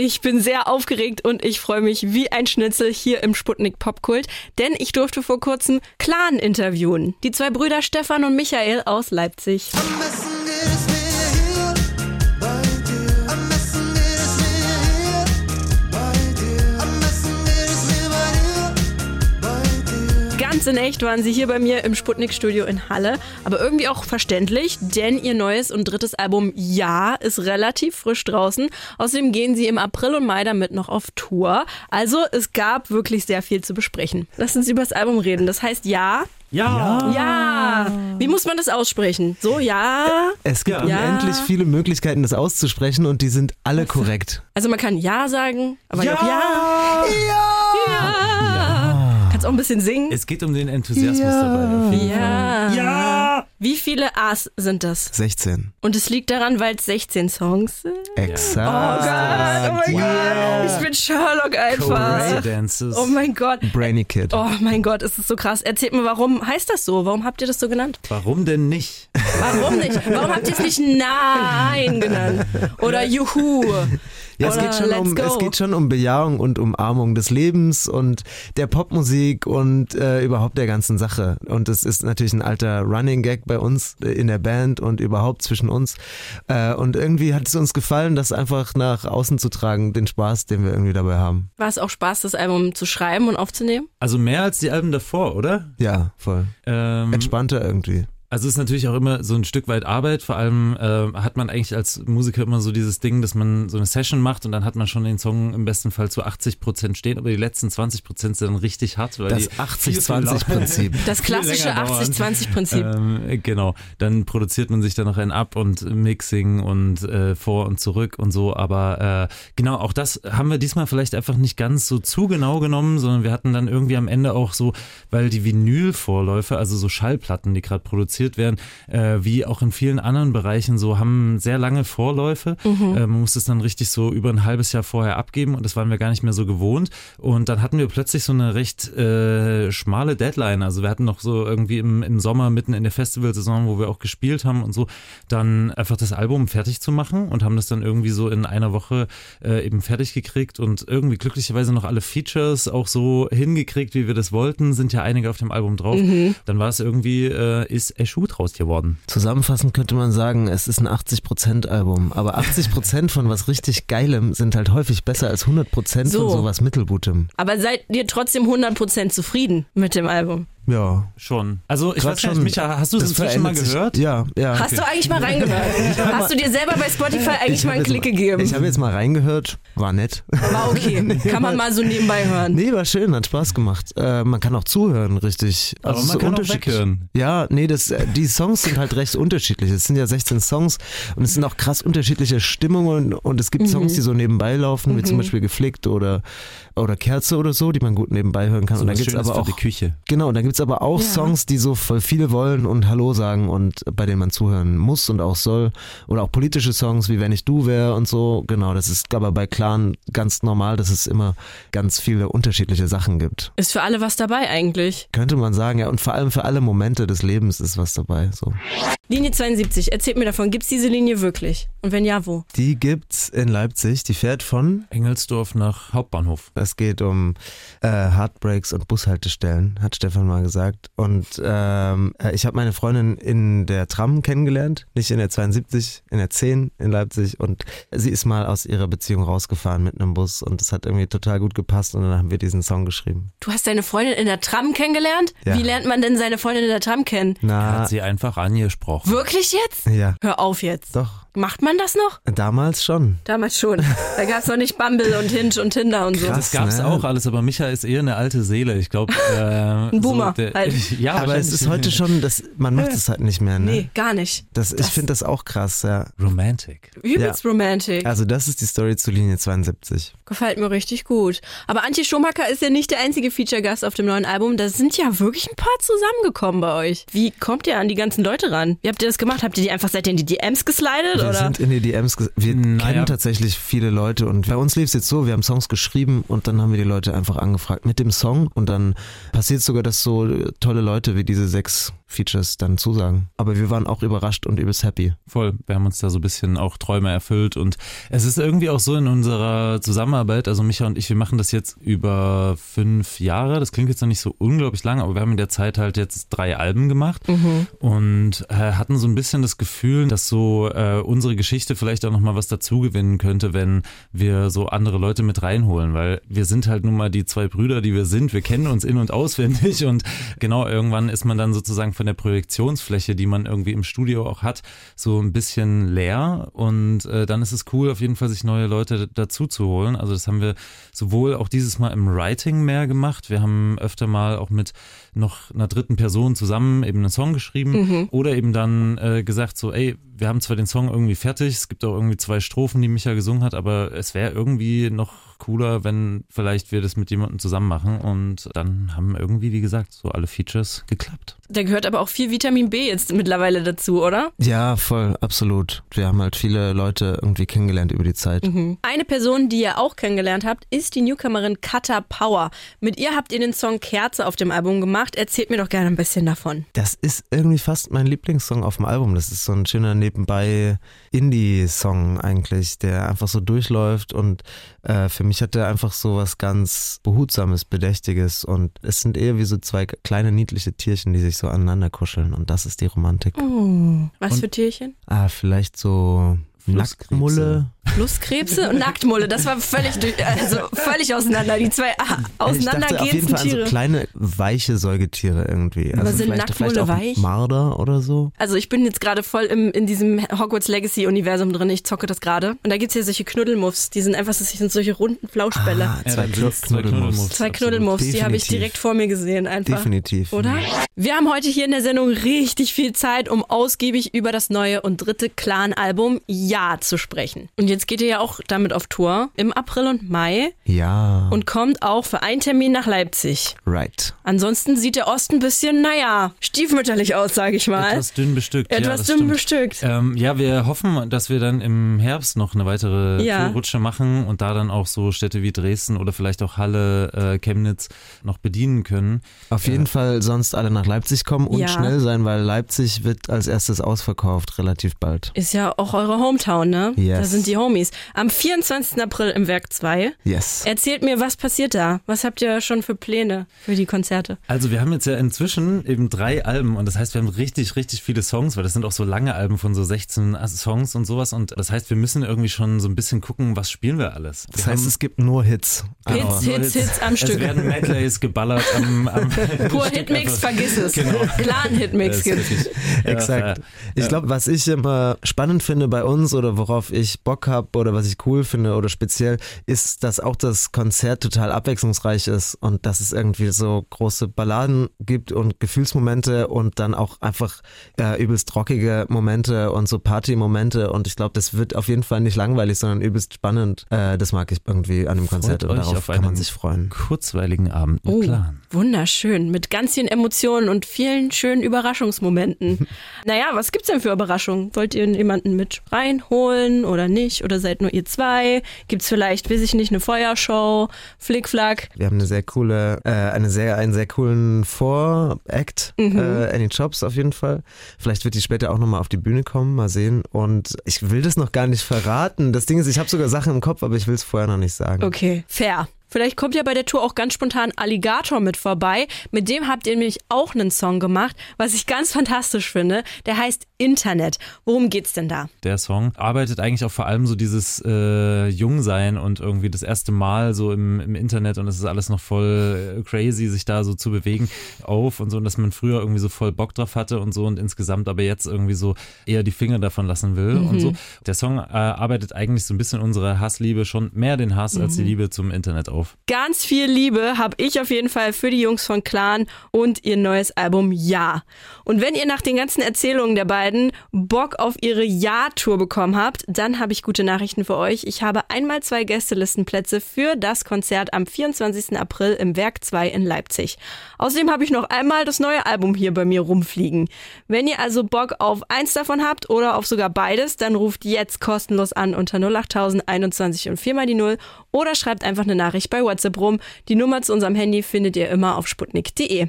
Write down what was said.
Ich bin sehr aufgeregt und ich freue mich wie ein Schnitzel hier im Sputnik Popkult, denn ich durfte vor kurzem Clan interviewen. Die zwei Brüder Stefan und Michael aus Leipzig. Ganz in echt waren sie hier bei mir im Sputnik-Studio in Halle. Aber irgendwie auch verständlich, denn ihr neues und drittes Album Ja ist relativ frisch draußen. Außerdem gehen sie im April und Mai damit noch auf Tour. Also es gab wirklich sehr viel zu besprechen. Lass uns über das Album reden. Das heißt Ja. Ja. Ja. Wie muss man das aussprechen? So, ja. Es gibt Ja. unendlich viele Möglichkeiten, das auszusprechen und die sind alle korrekt. Also man kann Ja sagen, aber Ja. auch Ja. Ja. Kannst auch ein bisschen singen. Es geht um den Enthusiasmus dabei. Auf jeden Ja. Fall. Ja. Wie viele A's sind das? 16. Und es liegt daran, weil es 16 Songs sind. Exakt. Oh Gott, oh mein Gott. Ich bin Sherlock einfach. Oh mein Gott. Brainy Kid. Oh mein Gott, ist das so krass. Erzählt mir, warum heißt das so? Warum habt ihr das so genannt? Warum denn nicht? Warum nicht? Warum habt ihr es nicht Nein genannt? Oder Juhu? Ja, es geht, schon um, Go. es geht schon um Bejahung und Umarmung des Lebens und der Popmusik und äh, überhaupt der ganzen Sache. Und es ist natürlich ein alter Running Gag bei uns äh, in der Band und überhaupt zwischen uns. Äh, und irgendwie hat es uns gefallen, das einfach nach außen zu tragen, den Spaß, den wir irgendwie dabei haben. War es auch Spaß, das Album zu schreiben und aufzunehmen? Also mehr als die Alben davor, oder? Ja, voll. Ähm, Entspannter irgendwie. Also es ist natürlich auch immer so ein Stück weit Arbeit. Vor allem äh, hat man eigentlich als Musiker immer so dieses Ding, dass man so eine Session macht und dann hat man schon den Song im besten Fall zu 80 Prozent stehen, aber die letzten 20 Prozent sind dann richtig hart. Weil Das die viel, viel lau- 80-20-Prinzip. Das klassische länger dauern. 80-20-Prinzip. Ähm, genau. Dann produziert man sich da noch ein Ab und Mixing und äh, vor und zurück und so. Aber äh, genau, auch das haben wir diesmal vielleicht einfach nicht ganz so zu genau genommen, sondern wir hatten dann irgendwie am Ende auch so, weil die Vinylvorläufe, also so Schallplatten, die gerade produziert werden, äh, wie auch in vielen anderen Bereichen so, haben sehr lange Vorläufe. Äh, man muss es dann richtig so über ein halbes Jahr vorher abgeben und das waren wir gar nicht mehr so gewohnt. Und dann hatten wir plötzlich so eine recht äh, schmale Deadline. Also wir hatten noch so irgendwie im, im Sommer mitten in der Festivalsaison, wo wir auch gespielt haben und so, dann einfach das Album fertig zu machen und haben das dann irgendwie so in einer Woche äh, eben fertig gekriegt und irgendwie glücklicherweise noch alle Features auch so hingekriegt, wie wir das wollten, sind ja einige auf dem Album drauf. Dann war es irgendwie, äh, ist Eschu draus geworden. Zusammenfassend könnte man sagen, es ist ein 80%-Album. Aber 80% von was richtig Geilem sind halt häufig besser als 100% So. von sowas Mittelgutem. Aber seid ihr trotzdem 100% zufrieden mit dem Album? Ja. Schon. Also ich Grad weiß gar nicht, Micha, hast du es das inzwischen mal verändert sich- gehört? Ja, ja. Hast du eigentlich mal reingehört? Hast du dir selber bei Spotify eigentlich mal einen Klick gegeben? Ich habe jetzt mal reingehört, war nett. War okay. Kann man mal so nebenbei hören. Nee, war schön, hat Spaß gemacht. Äh, man kann auch zuhören, richtig. Aber man kann auch weghören. Ja, nee, das, äh, die Songs sind halt recht unterschiedlich. Es sind ja 16 Songs und es sind auch krass unterschiedliche Stimmungen und es gibt Mhm. Songs, die so nebenbei laufen, wie zum Beispiel Geflickt oder, oder Kerze oder so, die man gut nebenbei hören kann. So und dann gibt's Schönes aber für auch die Küche. Genau, und dann gibt's aber auch Ja. Songs, die so voll viel wollen und Hallo sagen und bei denen man zuhören muss und auch soll. Oder auch politische Songs wie Wenn ich du wär und so. Genau, das ist aber bei Clan ganz normal, dass es immer ganz viele unterschiedliche Sachen gibt. Ist für alle was dabei eigentlich. Könnte man sagen, ja. Und vor allem für alle Momente des Lebens ist was dabei. So. Linie 72, erzählt mir davon. Gibt's diese Linie wirklich? Und wenn ja, wo? Die gibt's in Leipzig. Die fährt von. Engelsdorf nach Hauptbahnhof. Es geht um äh, Heartbreaks und Bushaltestellen, hat Stefan mal gesagt. Und ähm, äh, ich habe meine Freundin in der Tram kennengelernt, nicht in der 72, in der 10 in Leipzig. Und sie ist mal aus ihrer Beziehung rausgefahren mit einem Bus und das hat irgendwie total gut gepasst und dann haben wir diesen Song geschrieben. Du hast deine Freundin in der Tram kennengelernt? Ja. Wie lernt man denn seine Freundin in der Tram kennen? Na, Hat sie einfach angesprochen. Wirklich jetzt? ja, Hör auf jetzt. doch. Macht man das noch? Damals schon. Damals schon. Da gab's noch nicht Bumble und Hinge und Tinder und so. Krass. Das gab's ne? auch alles, aber Micha ist eher eine alte Seele. Ich glaube, äh, ein Boomer halt. Ja, Aber es ist heute schon, das, man macht es halt nicht mehr, ne? Nee, gar nicht. Das, ich finde das auch krass, ja. Romantic. Übelst romantic. Also das ist die Story zu Linie 72. Gefällt mir richtig gut. Aber Antje Schumacher ist ja nicht der einzige Feature-Gast auf dem neuen Album. Da sind ja wirklich ein paar zusammengekommen bei euch. Wie kommt ihr an die ganzen Leute ran? Wie habt ihr das gemacht? Habt ihr die einfach ihr in die DMs geslidet? Wir oder? sind in die DMs, wir Naja. kennen tatsächlich viele Leute und bei uns lief es jetzt so, wir haben Songs geschrieben und dann haben wir die Leute einfach angefragt mit dem Song und dann passiert sogar, dass so tolle Leute wie diese sechs Features dann zusagen. Aber wir waren auch überrascht und übelst happy. Voll. Wir haben uns da so ein bisschen auch Träume erfüllt und es ist irgendwie auch so in unserer Zusammenarbeit, also Micha und ich, wir machen das jetzt über fünf Jahre. Das klingt jetzt noch nicht so unglaublich lang, aber wir haben in der Zeit halt jetzt drei Alben gemacht Mhm. und äh, hatten so ein bisschen das Gefühl, dass so äh, unsere Geschichte vielleicht auch nochmal was dazugewinnen könnte, wenn wir so andere Leute mit reinholen, weil wir sind halt nun mal die zwei Brüder, die wir sind. Wir kennen uns in- und auswendig und genau irgendwann ist man dann sozusagen von der Projektionsfläche, die man irgendwie im Studio auch hat, so ein bisschen leer und äh, dann ist es cool, auf jeden Fall sich neue Leute dazu zu holen. Also das haben wir sowohl auch dieses Mal im Writing mehr gemacht. Wir haben öfter mal auch mit noch einer dritten Person zusammen eben einen Song geschrieben oder eben dann äh, gesagt so, ey, wir haben zwar den Song irgendwie fertig, es gibt auch irgendwie zwei Strophen, die Micha gesungen hat, aber es wäre irgendwie noch cooler, wenn vielleicht wir das mit jemandem zusammen machen und dann haben irgendwie, wie gesagt, so alle Features geklappt. Da gehört aber auch viel Vitamin B jetzt mittlerweile dazu, oder? Ja, voll, absolut. Wir haben halt viele Leute irgendwie kennengelernt über die Zeit. Eine Person, die ihr auch kennengelernt habt, ist die Newcomerin Kata Power. Mit ihr habt ihr den Song Kerze auf dem Album gemacht. Erzählt mir doch gerne ein bisschen davon. Das ist irgendwie fast mein Lieblingssong auf dem Album. Das ist so ein schöner nebenbei Indie-Song eigentlich, der einfach so durchläuft und äh, für mich hat der einfach so was ganz Behutsames, Bedächtiges und es sind eher wie so zwei kleine niedliche Tierchen, die sich so aneinander kuscheln und das ist die Romantik. Was Und- für Tierchen? Ah, vielleicht so. Nacktmulle. Flusskrebse und Nacktmulle. Das war völlig, durch, also völlig auseinander. Die zwei ah, Ich dachte auf jeden Fall so Tiere. kleine, weiche Säugetiere irgendwie. Aber Also sind vielleicht, Nacktmulle vielleicht auch weich? Marder oder so. Also ich bin jetzt gerade voll im, in diesem Hogwarts Legacy Universum drin. Ich zocke das gerade. Und da gibt's hier solche Knuddelmuffs. Die sind einfach so, das sind solche runden Flauschbälle. Ah, Ja, zwei, dann Knu sind's zwei Knuddelmuffs. Knuddelmuffs. Zwei. Knuddelmuffs, die habe ich direkt vor mir gesehen einfach. Definitiv. Oder? Wir haben heute hier in der Sendung richtig viel Zeit, um ausgiebig über das neue und dritte Clan-Album Ja zu sprechen. Und jetzt geht ihr ja auch damit auf Tour im April und Mai Ja, und kommt auch für einen Termin nach Leipzig. right. Ansonsten sieht der Osten ein bisschen, naja, stiefmütterlich aus, sage ich mal. Etwas dünn bestückt. ja, Etwas das dünn stimmt. bestückt. Ähm, ja, wir hoffen, dass wir dann im Herbst noch eine weitere Ja. Tourrutsche machen und da dann auch so Städte wie Dresden oder vielleicht auch Halle, äh, Chemnitz noch bedienen können. Auf jeden Fall sonst alle nach Leipzig kommen und Ja. schnell sein, weil Leipzig wird als erstes ausverkauft, relativ bald. Ist ja auch eure Hometown, ne? Yes. Da sind die Homies. Am 24. April im Werk 2. Yes. Erzählt mir, was passiert da? Was habt ihr schon für Pläne für die Konzerte? Also wir haben jetzt ja inzwischen eben drei Alben und das heißt, wir haben richtig, richtig viele Songs, weil das sind auch so lange Alben von so 16 Songs und sowas und das heißt, wir müssen irgendwie schon so ein bisschen gucken, was spielen wir alles. Das Wir heißt, haben- es gibt nur Hits. Hits, Aber- Hits, Hits am es Stück. werden Medleys geballert am, am Pur Hitmix, einfach. vergiss es. Genau. Einen Hitmix Das wirklich- ja, Exakt. ja. Ich glaube, was ich immer spannend finde bei uns oder worauf ich Bock habe oder was ich cool finde oder speziell, ist, dass auch das Konzert total abwechslungsreich ist und dass es irgendwie so große Balladen gibt und Gefühlsmomente und dann auch einfach äh, übelst rockige Momente und so Party-Momente und ich glaube, das wird auf jeden Fall nicht langweilig, sondern übelst spannend. Äh, das mag ich irgendwie an dem Konzert Freut und euch darauf auf kann man sich freuen. Kurzweiligen Abend mit Oh, Plan. wunderschön. Mit ganz vielen Emotionen und vielen schönen Überraschungsmomenten. naja, was gibt's denn für Überraschungen? Wollt ihr jemanden mit reinholen oder nicht? Oder seid nur ihr zwei? Gibt's vielleicht, weiß ich nicht, eine Feuershow, Flickflack? Wir haben eine sehr coole, äh, eine sehr, einen sehr coolen Vor-Act, Mhm. äh, Annie Chops auf jeden Fall. Vielleicht wird die später auch nochmal auf die Bühne kommen, mal sehen. Und ich will das noch gar nicht verraten. Das Ding ist, ich habe sogar Sachen im Kopf, aber ich will es vorher noch nicht sagen. Okay, fair. Vielleicht kommt ja bei der Tour auch ganz spontan Alligator mit vorbei. Mit dem habt ihr nämlich auch einen Song gemacht, was ich ganz fantastisch finde. Der heißt Internet. Worum geht's denn da? Der Song arbeitet eigentlich auch vor allem so dieses äh, Jungsein und irgendwie das erste Mal so im, im Internet und es ist alles noch voll äh, crazy, sich da so zu bewegen auf und so und dass man früher irgendwie so voll Bock drauf hatte und so und insgesamt aber jetzt irgendwie so eher die Finger davon lassen will und so. Der Song äh, arbeitet eigentlich so ein bisschen unsere Hassliebe schon mehr den Hass als die Liebe zum Internet auf. Ganz viel Liebe habe ich auf jeden Fall für die Jungs von Clan und ihr neues Album Ja. Und wenn ihr nach den ganzen Erzählungen der beiden Bock auf ihre Ja-Tour bekommen habt, dann habe ich gute Nachrichten für euch. Ich habe einmal zwei Gästelistenplätze für das Konzert am 24. April im Werk 2 in Leipzig. Außerdem habe ich noch einmal das neue Album hier bei mir rumfliegen. Wenn ihr also Bock auf eins davon habt oder auf sogar beides, dann ruft jetzt kostenlos an unter 08021 und 4 mal die 0 oder schreibt einfach eine Nachricht bei WhatsApp rum. Die Nummer zu unserem Handy findet ihr immer auf sputnik.de.